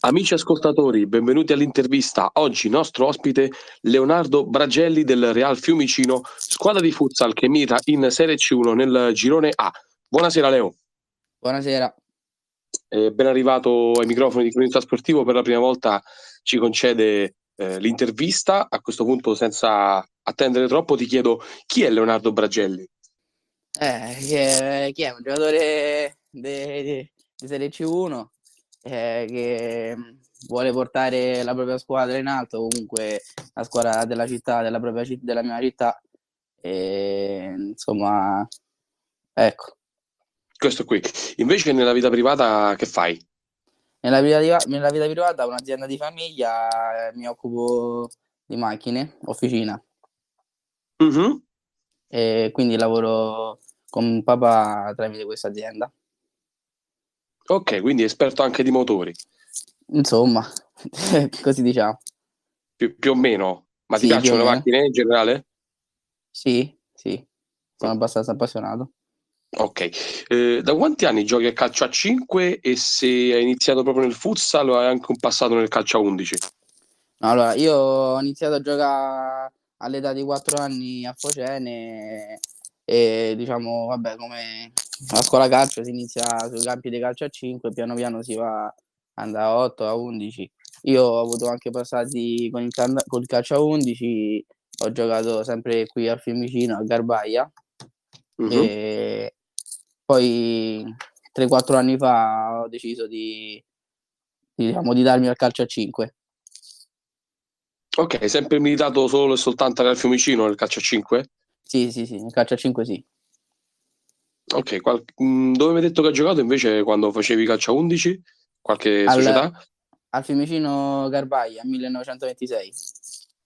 Amici ascoltatori, benvenuti all'intervista. Oggi nostro ospite Leonardo Bragelli del Real Fiumicino, squadra di futsal che mira in Serie C1 nel girone A. Buonasera Leo. Buonasera. Eh, ben arrivato ai microfoni di Cronista Sportivo, per la prima volta ci concede eh, l'intervista. A questo punto, senza attendere troppo, ti chiedo chi è Leonardo Bragelli? Eh, chi, è, chi è? Un giocatore di Serie C1 eh, che vuole portare la propria squadra in alto, comunque la squadra della città, della, propria, della mia città. E, insomma, ecco. Questo qui. Invece nella vita privata che fai? Nella vita, nella vita privata ho un'azienda di famiglia, mi occupo di macchine, officina. Mm-hmm. E quindi lavoro con papà tramite questa azienda. Ok, quindi esperto anche di motori. Insomma, così diciamo. Più, più, o meno. Ma sì, ti piacciono le macchine in generale? Sì, sì, sono abbastanza appassionato. Ok, eh, da quanti anni giochi a calcio a 5 e se hai iniziato proprio nel futsal o hai anche un passato nel calcio a 11? Allora, io ho iniziato a giocare all'età di 4 anni a Focene e diciamo, vabbè, come a scuola calcio si inizia sui campi di calcio a 5, piano piano si va a 8, a 11. Io ho avuto anche passati con il, con il calcio a 11, ho giocato sempre qui al Fiumicino, a Garbaia. Uh-huh. E poi 3-4 anni fa ho deciso di, diciamo, di darmi al calcio a 5. Ok, sempre militato solo e soltanto nel Fiumicino nel calcio a 5? Sì, sì, sì, nel calcio a 5 sì. Ok, qual- mm, dove mi hai detto che hai giocato invece quando facevi calcio a 11? Qualche Al- società? Al Fiumicino Garbaia, 1926.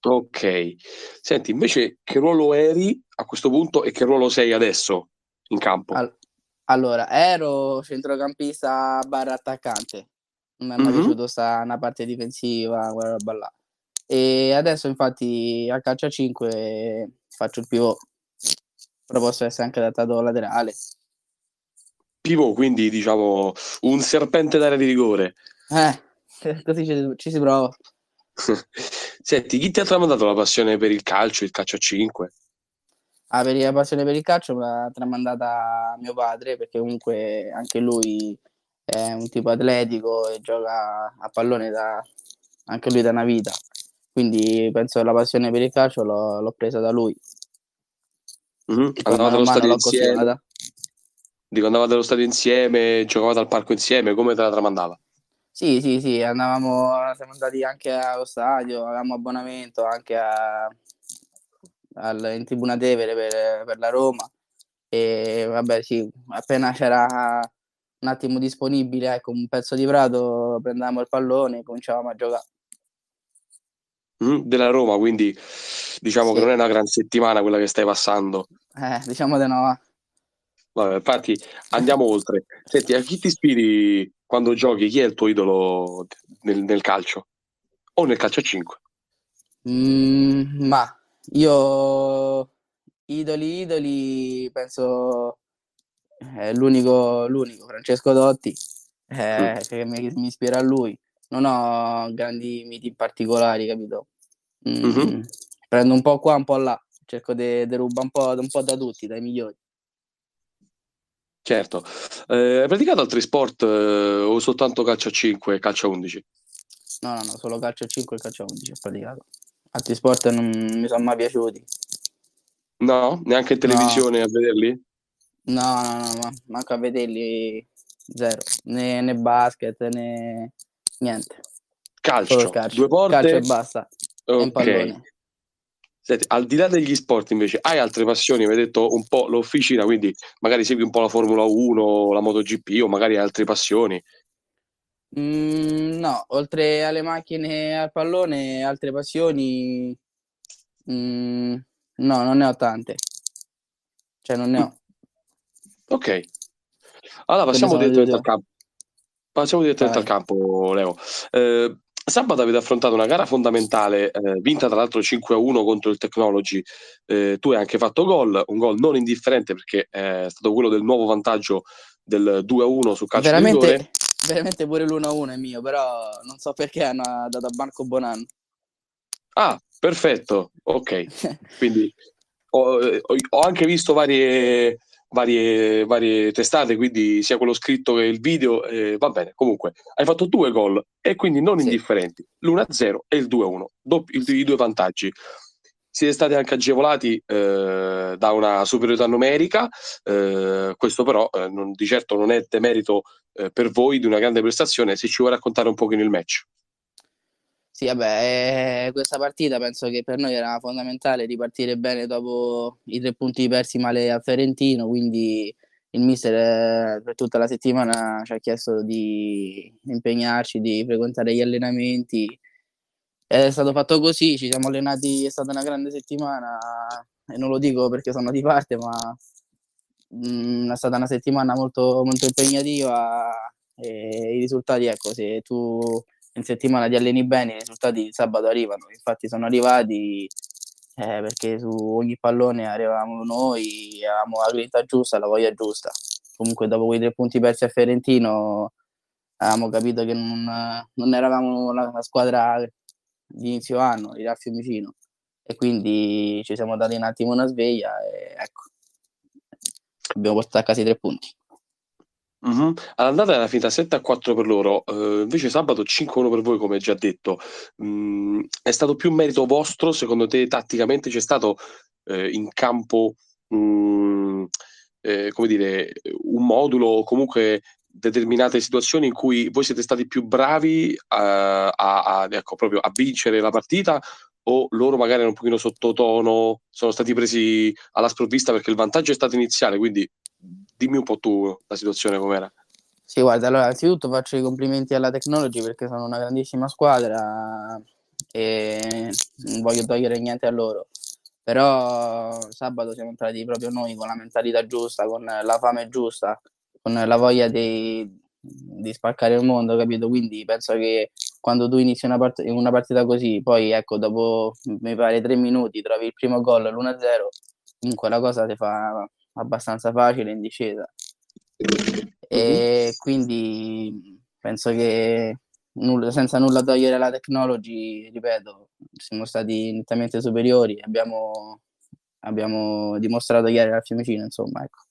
Ok. Senti, invece che ruolo eri a questo punto e che ruolo sei adesso in campo? Al- allora, ero centrocampista barra attaccante. Non mi è mai Mhm. piaciuto sta una parte difensiva, quella roba là. E adesso infatti a calcio a 5 faccio il pivot. Però posso essere anche adattato laterale. Pivot, quindi diciamo un serpente d'area di rigore. Eh, così ci, ci si prova. Senti, chi ti ha tramandato la passione per il calcio, il calcio a 5? Ah, per la passione per il calcio me l'ha tramandata mio padre, perché comunque anche lui è un tipo atletico e gioca a pallone da, anche lui da una vita. Quindi penso che la passione per il calcio l'ho, l'ho presa da lui. Poi Andavate allo stadio insieme? Dico, andavate allo stadio insieme, giocavate al parco insieme, come te la tramandava? Sì, sì, sì, andavamo, siamo andati anche allo stadio, avevamo abbonamento anche a, al, in Tribuna Tevere per, per la Roma. E vabbè, sì, appena c'era un attimo disponibile, ecco, un pezzo di prato, prendevamo il pallone e cominciavamo a giocare. Mhm, Della Roma, quindi diciamo che Sì. non è una gran settimana quella che stai passando. Eh, diciamo di no. va. Vabbè, infatti andiamo oltre. Senti, a chi ti ispiri quando giochi? Chi è il tuo idolo nel, nel calcio? O nel calcio a 5? Mm, ma io idoli, idoli, penso è l'unico, l'unico, Francesco Dotti, eh, che mi, mi ispira a lui. Non ho grandi miti particolari, capito? Mm, Mhm. Prendo un po' qua, un po' là, cerco di rubare un po', un po' da tutti, dai migliori. Certo. Eh, hai praticato altri sport eh, o soltanto calcio a 5 e calcio a 11? No, no, no, solo calcio a 5 e calcio a 11 ho praticato. Altri sport non mi sono mai piaciuti. No? Neanche in televisione a vederli? No, no, no, ma manco a vederli zero. Né, né basket, né niente. Calcio, calcio. due porte. Calcio e basta. Un Ok. pallone. Senti, al di là degli sport invece, hai altre passioni? Mi hai detto un po' l'officina, quindi magari segui un po' la Formula 1, la MotoGP o magari hai altre passioni. Mm, no, oltre alle macchine e al pallone, altre passioni. mm, no, non ne ho tante. Cioè, non ne ho. Ok. Allora passiamo due al campo. Passiamo direttamente Vai. al campo, Leo. Eh, sabato avete affrontato una gara fondamentale, eh, vinta tra l'altro 5-1 contro il Technology. Eh, tu hai anche fatto gol, un gol non indifferente perché è stato quello del nuovo vantaggio del 2-1 su calcio rigore. Veramente, veramente pure l'1-1 è mio, però non so perché hanno dato a Marco Bonanno. Ah, perfetto, ok. Quindi ho, ho anche visto varie, varie, varie, testate, quindi sia quello scritto che il video, eh, va bene. Comunque, hai fatto due gol e quindi non sì. indifferenti, l'1-0 e il 2-1, doppio, i due vantaggi siete stati anche agevolati eh, da una superiorità numerica, eh, questo però eh, non, di certo non è demerito eh, per voi di una grande prestazione, se ci vuoi raccontare un pochino il match. Sì, vabbè, eh, questa partita penso che per noi era fondamentale ripartire bene dopo i tre punti persi male a Ferentino, quindi il mister eh, per tutta la settimana ci ha chiesto di impegnarci, di frequentare gli allenamenti, è stato fatto così, ci siamo allenati, è stata una grande settimana e non lo dico perché sono di parte, ma mh, mm, è stata una settimana molto, molto impegnativa e i risultati, ecco, se tu in settimana ti alleni bene, i risultati di sabato arrivano, infatti sono arrivati eh, perché su ogni pallone arrivavamo noi, avevamo la grinta giusta, la voglia giusta. Comunque dopo quei tre punti persi a Ferentino avevamo capito che non, non eravamo la, la squadra di inizio anno, il Fiumicino e quindi ci siamo dati un attimo una sveglia e ecco, abbiamo portato a casa i tre punti. Mm-hmm. All'andata era finita 7 a 4 per loro, uh, invece sabato 5 a 1 per voi, come già detto. Mm, è stato più merito vostro? Secondo te, tatticamente c'è stato eh, in campo mm, eh, come dire, un modulo comunque determinate situazioni in cui voi siete stati più bravi a, a, a, ecco, proprio a vincere la partita o loro magari erano un pochino sottotono, sono stati presi alla sprovvista perché il vantaggio è stato iniziale, quindi dimmi un po' tu la situazione com'era. Sì, guarda, allora innanzitutto faccio i complimenti alla Technology perché sono una grandissima squadra e non voglio togliere niente a loro. Però sabato siamo entrati proprio noi con la mentalità giusta, con la fame giusta, con la voglia di, di spaccare il mondo, capito? Quindi penso che quando tu inizi una, part- una partita così, poi ecco, dopo mi pare tre minuti trovi il primo gol, l'1-0, comunque la cosa ti fa abbastanza facile in discesa. E mhm. quindi penso che nulla, senza nulla togliere alla technology, ripeto, siamo stati nettamente superiori, abbiamo, abbiamo dimostrato ieri al Fiumicino, insomma, ecco.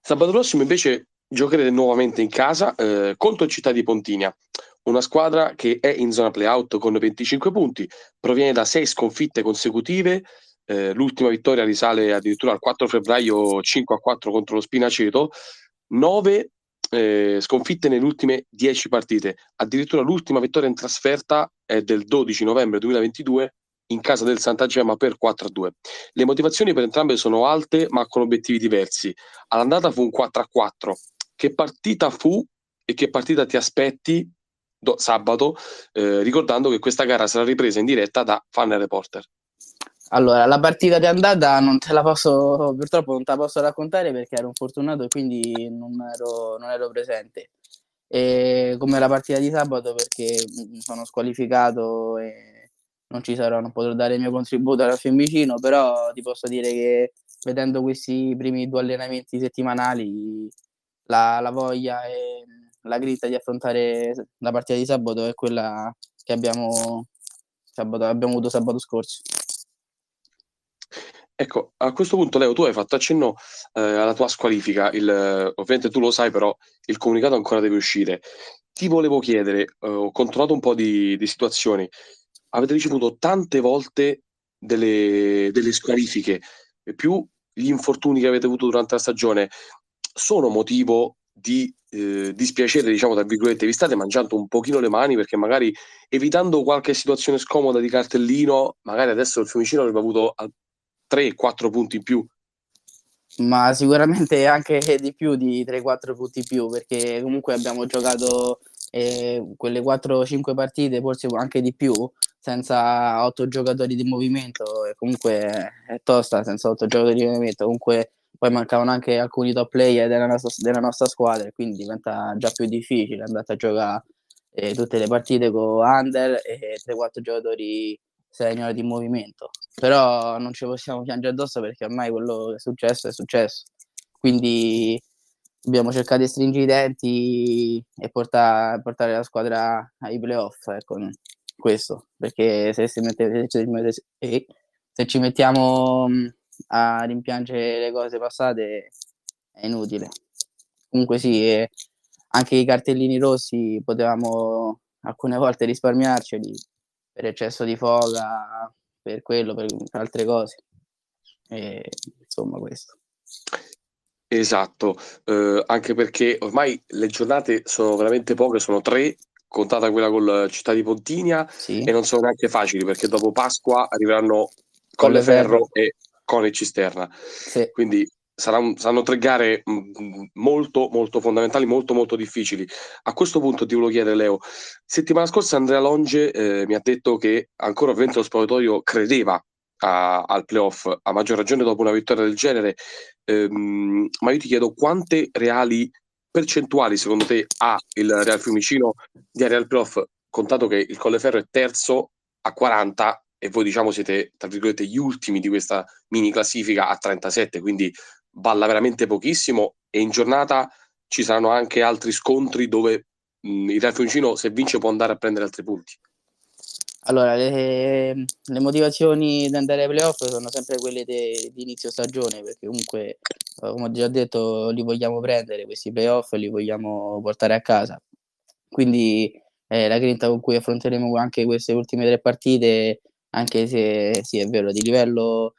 Sabato prossimo invece giocherete nuovamente in casa eh, contro Città di Pontinia, una squadra che è in zona playout con 25 punti, proviene da 6 sconfitte consecutive, eh, l'ultima vittoria risale addirittura al 4 febbraio 5 a 4 contro lo Spinaceto, 9 eh, sconfitte nelle ultime 10 partite, addirittura l'ultima vittoria in trasferta è del 12 novembre 2022 in casa del Santa Gemma per 4-2. Le motivazioni per entrambe sono alte ma con obiettivi diversi. All'andata fu un 4-4. Che partita fu e che partita ti aspetti do, sabato, eh, ricordando che questa gara sarà ripresa in diretta da Fan Reporter? Allora, la partita di andata non te la posso, purtroppo non te la posso raccontare perché ero infortunato e quindi non ero, non ero presente. E come la partita di sabato perché sono squalificato e non ci sarò, non potrò dare il mio contributo alla Fiumicino, però ti posso dire che vedendo questi primi due allenamenti settimanali, la, la voglia e la grinta di affrontare la partita di sabato è quella che abbiamo, sabato, abbiamo avuto sabato scorso. Ecco, a questo punto Leo, tu hai fatto accenno eh, alla tua squalifica, il, ovviamente tu lo sai, però il comunicato ancora deve uscire. Ti volevo chiedere, eh, ho controllato un po' di, di situazioni, avete ricevuto tante volte delle, delle squalifiche, più gli infortuni che avete avuto durante la stagione, sono motivo di eh, dispiacere, diciamo, tra virgolette, vi state mangiando un pochino le mani perché magari evitando qualche situazione scomoda di cartellino, magari adesso il Fiumicino avrebbe avuto 3-4 punti in più. Ma sicuramente anche di più di 3-4 punti in più perché comunque abbiamo giocato eh, quelle 4-5 partite, forse anche di più, senza otto giocatori di movimento e comunque è tosta senza otto giocatori di movimento comunque poi mancavano anche alcuni top player della nostra, della nostra squadra quindi diventa già più difficile andare a giocare eh, tutte le partite con under e 3-4 giocatori senior di movimento però non ci possiamo piangere addosso perché ormai quello che è successo è successo quindi dobbiamo cercare di stringere i denti e portare, portare la squadra ai playoff, ecco, questo, perché se, mette, se, se, se ci mettiamo a rimpiangere le cose passate è inutile. Comunque sì, anche i cartellini rossi potevamo alcune volte risparmiarceli per eccesso di foga, per quello, per altre cose. E, insomma, questo. Esatto, eh, anche perché ormai le giornate sono veramente poche, sono tre, contata quella con Città di Pontinia, sì. e non sono neanche facili perché dopo Pasqua arriveranno Colleferro e Cone Cisterna. Sì. Quindi saranno, saranno tre gare mm, molto, molto fondamentali, molto, molto difficili. A questo punto ti volevo chiedere, Leo, settimana scorsa Andrea Longe eh, mi ha detto che ancora ovviamente lo spogliatorio credeva a, al playoff, a maggior ragione dopo una vittoria del genere, ehm, ma io ti chiedo quante reali percentuali secondo te ha il Real Fiumicino di arrivare al playoff, contato che il Colleferro è terzo a 40 e voi diciamo siete tra virgolette gli ultimi di questa mini classifica a 37, quindi balla veramente pochissimo e in giornata ci saranno anche altri scontri dove mh, il Real Fiumicino se vince può andare a prendere altri punti. Allora, le, le motivazioni di andare ai playoff sono sempre quelle di inizio stagione, perché comunque, eh, come ho già detto, li vogliamo prendere, questi playoff li vogliamo portare a casa. Quindi eh, la grinta con cui affronteremo anche queste ultime tre partite anche se sì, è vero, di livello,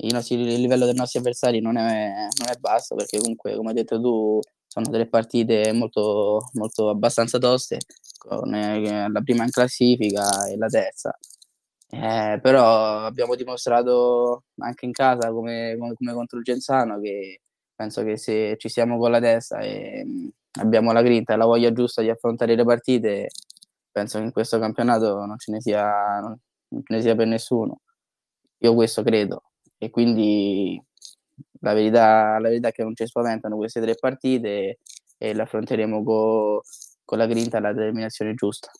il, nostro, il livello dei nostri avversari non è, non è basso, perché comunque, come hai detto tu, sono delle partite molto, molto abbastanza toste, con eh, la prima in classifica e la terza. Eh, però abbiamo dimostrato anche in casa, come, come, come, contro il Genzano, che penso che se ci siamo con la testa e mh, abbiamo la grinta e la voglia giusta di affrontare le partite, penso che in questo campionato non ce ne sia, non, non ne sia per nessuno. Io questo credo. E quindi la verità, la verità è che non ci spaventano queste tre partite e le affronteremo co, con la grinta e la determinazione giusta.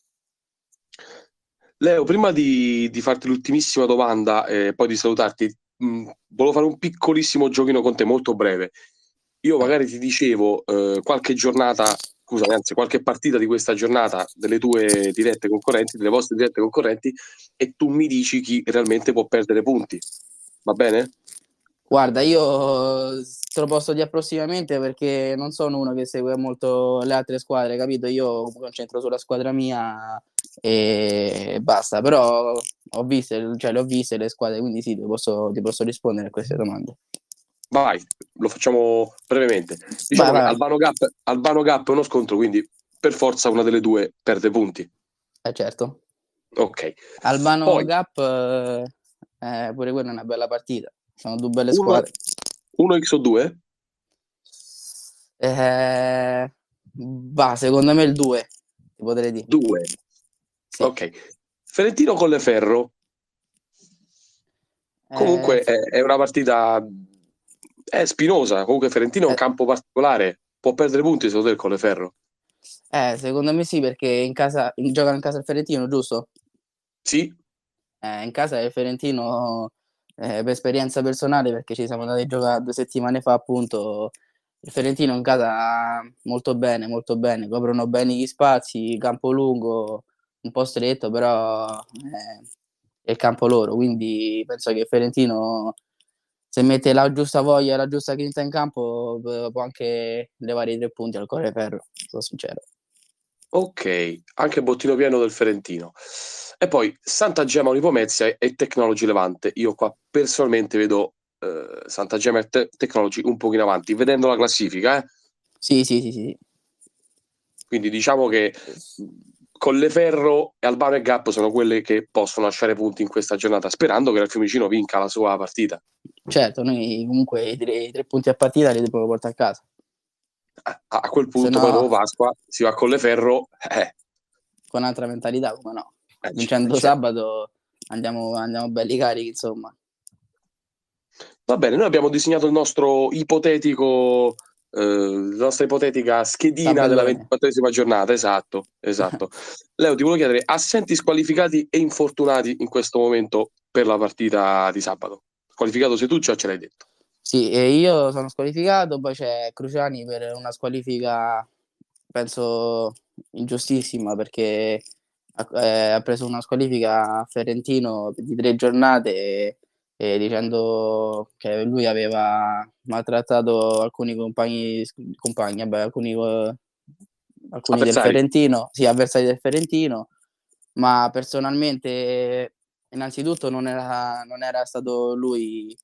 Leo, prima di, di farti l'ultimissima domanda e poi di salutarti, mh, volevo fare un piccolissimo giochino con te, molto breve. Io magari ti dicevo eh, qualche giornata scusami, anzi qualche partita di questa giornata delle tue dirette concorrenti, delle vostre dirette concorrenti, e tu mi dici chi realmente può perdere punti. Va bene? Guarda, io te lo posso dire approssimativamente perché non sono uno che segue molto le altre squadre, capito? Io mi concentro sulla squadra mia e basta, però ho viste, cioè le ho viste le squadre, quindi sì, ti posso, ti posso rispondere a queste domande. Vai, lo facciamo brevemente. Diciamo vai, vai. Albano, Gap, Albano Gap è uno scontro, quindi per forza una delle due perde punti. Eh certo. Ok. Albano Poi, Gap, eh, pure quella è una bella partita. Sono due belle uno, squadre. 1x o 2? Eh, bah, secondo me il 2, ti potrei dire. 2. Sì. Ok. Ferentino Colleferro. Comunque eh, è, è una partita è spinosa. Comunque Ferentino è un eh. campo particolare. Può perdere punti secondo te il Colleferro? Eh, secondo me sì, perché in casa giocano in casa il Ferentino, giusto? Sì. Eh, in casa il Ferentino, eh, per esperienza personale, perché ci siamo andati a giocare due settimane fa, appunto, il Ferentino in casa molto bene, molto bene, coprono bene gli spazi, campo lungo, un po' stretto, però eh, è il campo loro, quindi penso che il Ferentino se mette la giusta voglia e la giusta grinta in campo può anche levare i tre punti al Corre Ferro, sono sincero. Ok, anche bottino pieno del Ferentino. E poi Santa Gemma Unipomezia e Technology Levante. Io qua personalmente vedo eh, Santa Gemma e Te- Technology un pochino avanti, vedendo la classifica. Eh? Sì, sì, sì, sì. Quindi diciamo che Colleferro e Albano e Gap sono quelle che possono lasciare punti in questa giornata, sperando che il Fiumicino vinca la sua partita. Certo, noi comunque i tre, i tre punti a partita li dobbiamo portare a casa. A, quel punto, no... dopo Pasqua, si va a Colleferro. Eh. Con altra mentalità, come no? Eh, Vincendo certo. sabato andiamo, andiamo belli carichi, insomma. Va bene, noi abbiamo disegnato il nostro ipotetico eh, la nostra ipotetica schedina della 24esima giornata, esatto, esatto. Leo, ti volevo chiedere, assenti squalificati e infortunati in questo momento per la partita di sabato? Qualificato sei tu, cioè ce l'hai detto? Sì, e io sono squalificato, poi c'è Cruciani per una squalifica, penso, ingiustissima perché ha, eh, ha preso una squalifica a Ferentino di tre giornate e, e dicendo che lui aveva maltrattato alcuni compagni, compagni vabbè, alcuni, alcuni del Ferentino, sì, avversari del Ferentino, ma personalmente innanzitutto non era, non era stato lui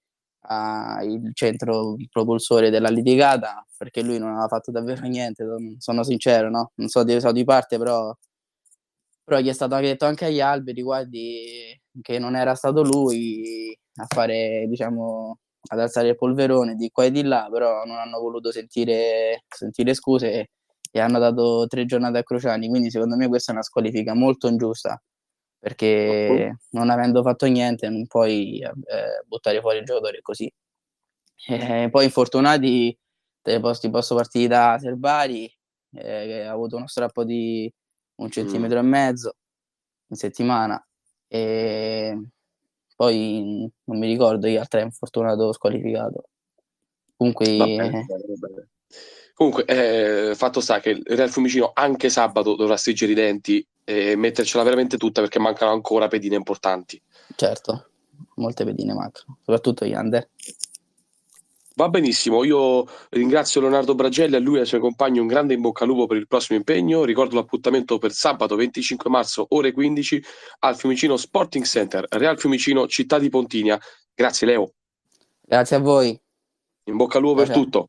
uh, il centro propulsore della litigata perché lui non aveva fatto davvero niente, sono sincero, no? Non so di, so di parte, però, però gli è stato detto anche agli alberi, guardi, che non era stato lui a fare, diciamo, ad alzare il polverone di qua e di là, però non hanno voluto sentire, sentire scuse e hanno dato tre giornate a Crociani, quindi secondo me questa è una squalifica molto ingiusta perché non avendo fatto niente non puoi eh, buttare fuori il giocatore così. E poi infortunati te posso, posso partire da Serbari eh, che ha avuto uno strappo di un centimetro mm. e mezzo in settimana e poi non mi ricordo chi altro è infortunato squalificato. Comunque, va bene, va bene, va bene. Comunque, eh, fatto sta che il Real Fiumicino anche sabato dovrà stringere i denti e mettercela veramente tutta perché mancano ancora pedine importanti. Certo, molte pedine mancano, soprattutto Yander. Va benissimo, io ringrazio Leonardo Bragelli, a lui e ai suoi compagni un grande in bocca al lupo per il prossimo impegno. Ricordo l'appuntamento per sabato 25 marzo, ore 15, al Fiumicino Sporting Center, Real Fiumicino, città di Pontinia. Grazie Leo. Grazie a voi. In bocca al lupo per tutto.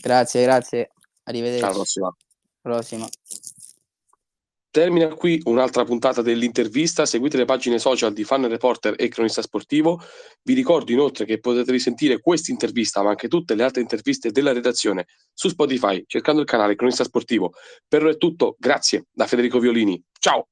Grazie, grazie. Arrivederci. Alla prossima. prossima. Termina qui un'altra puntata dell'intervista. Seguite le pagine social di Fan Reporter e Cronista Sportivo. Vi ricordo inoltre che potete risentire questa intervista, ma anche tutte le altre interviste della redazione su Spotify, cercando il canale Cronista Sportivo. Per ora è tutto. Grazie da Federico Violini. Ciao!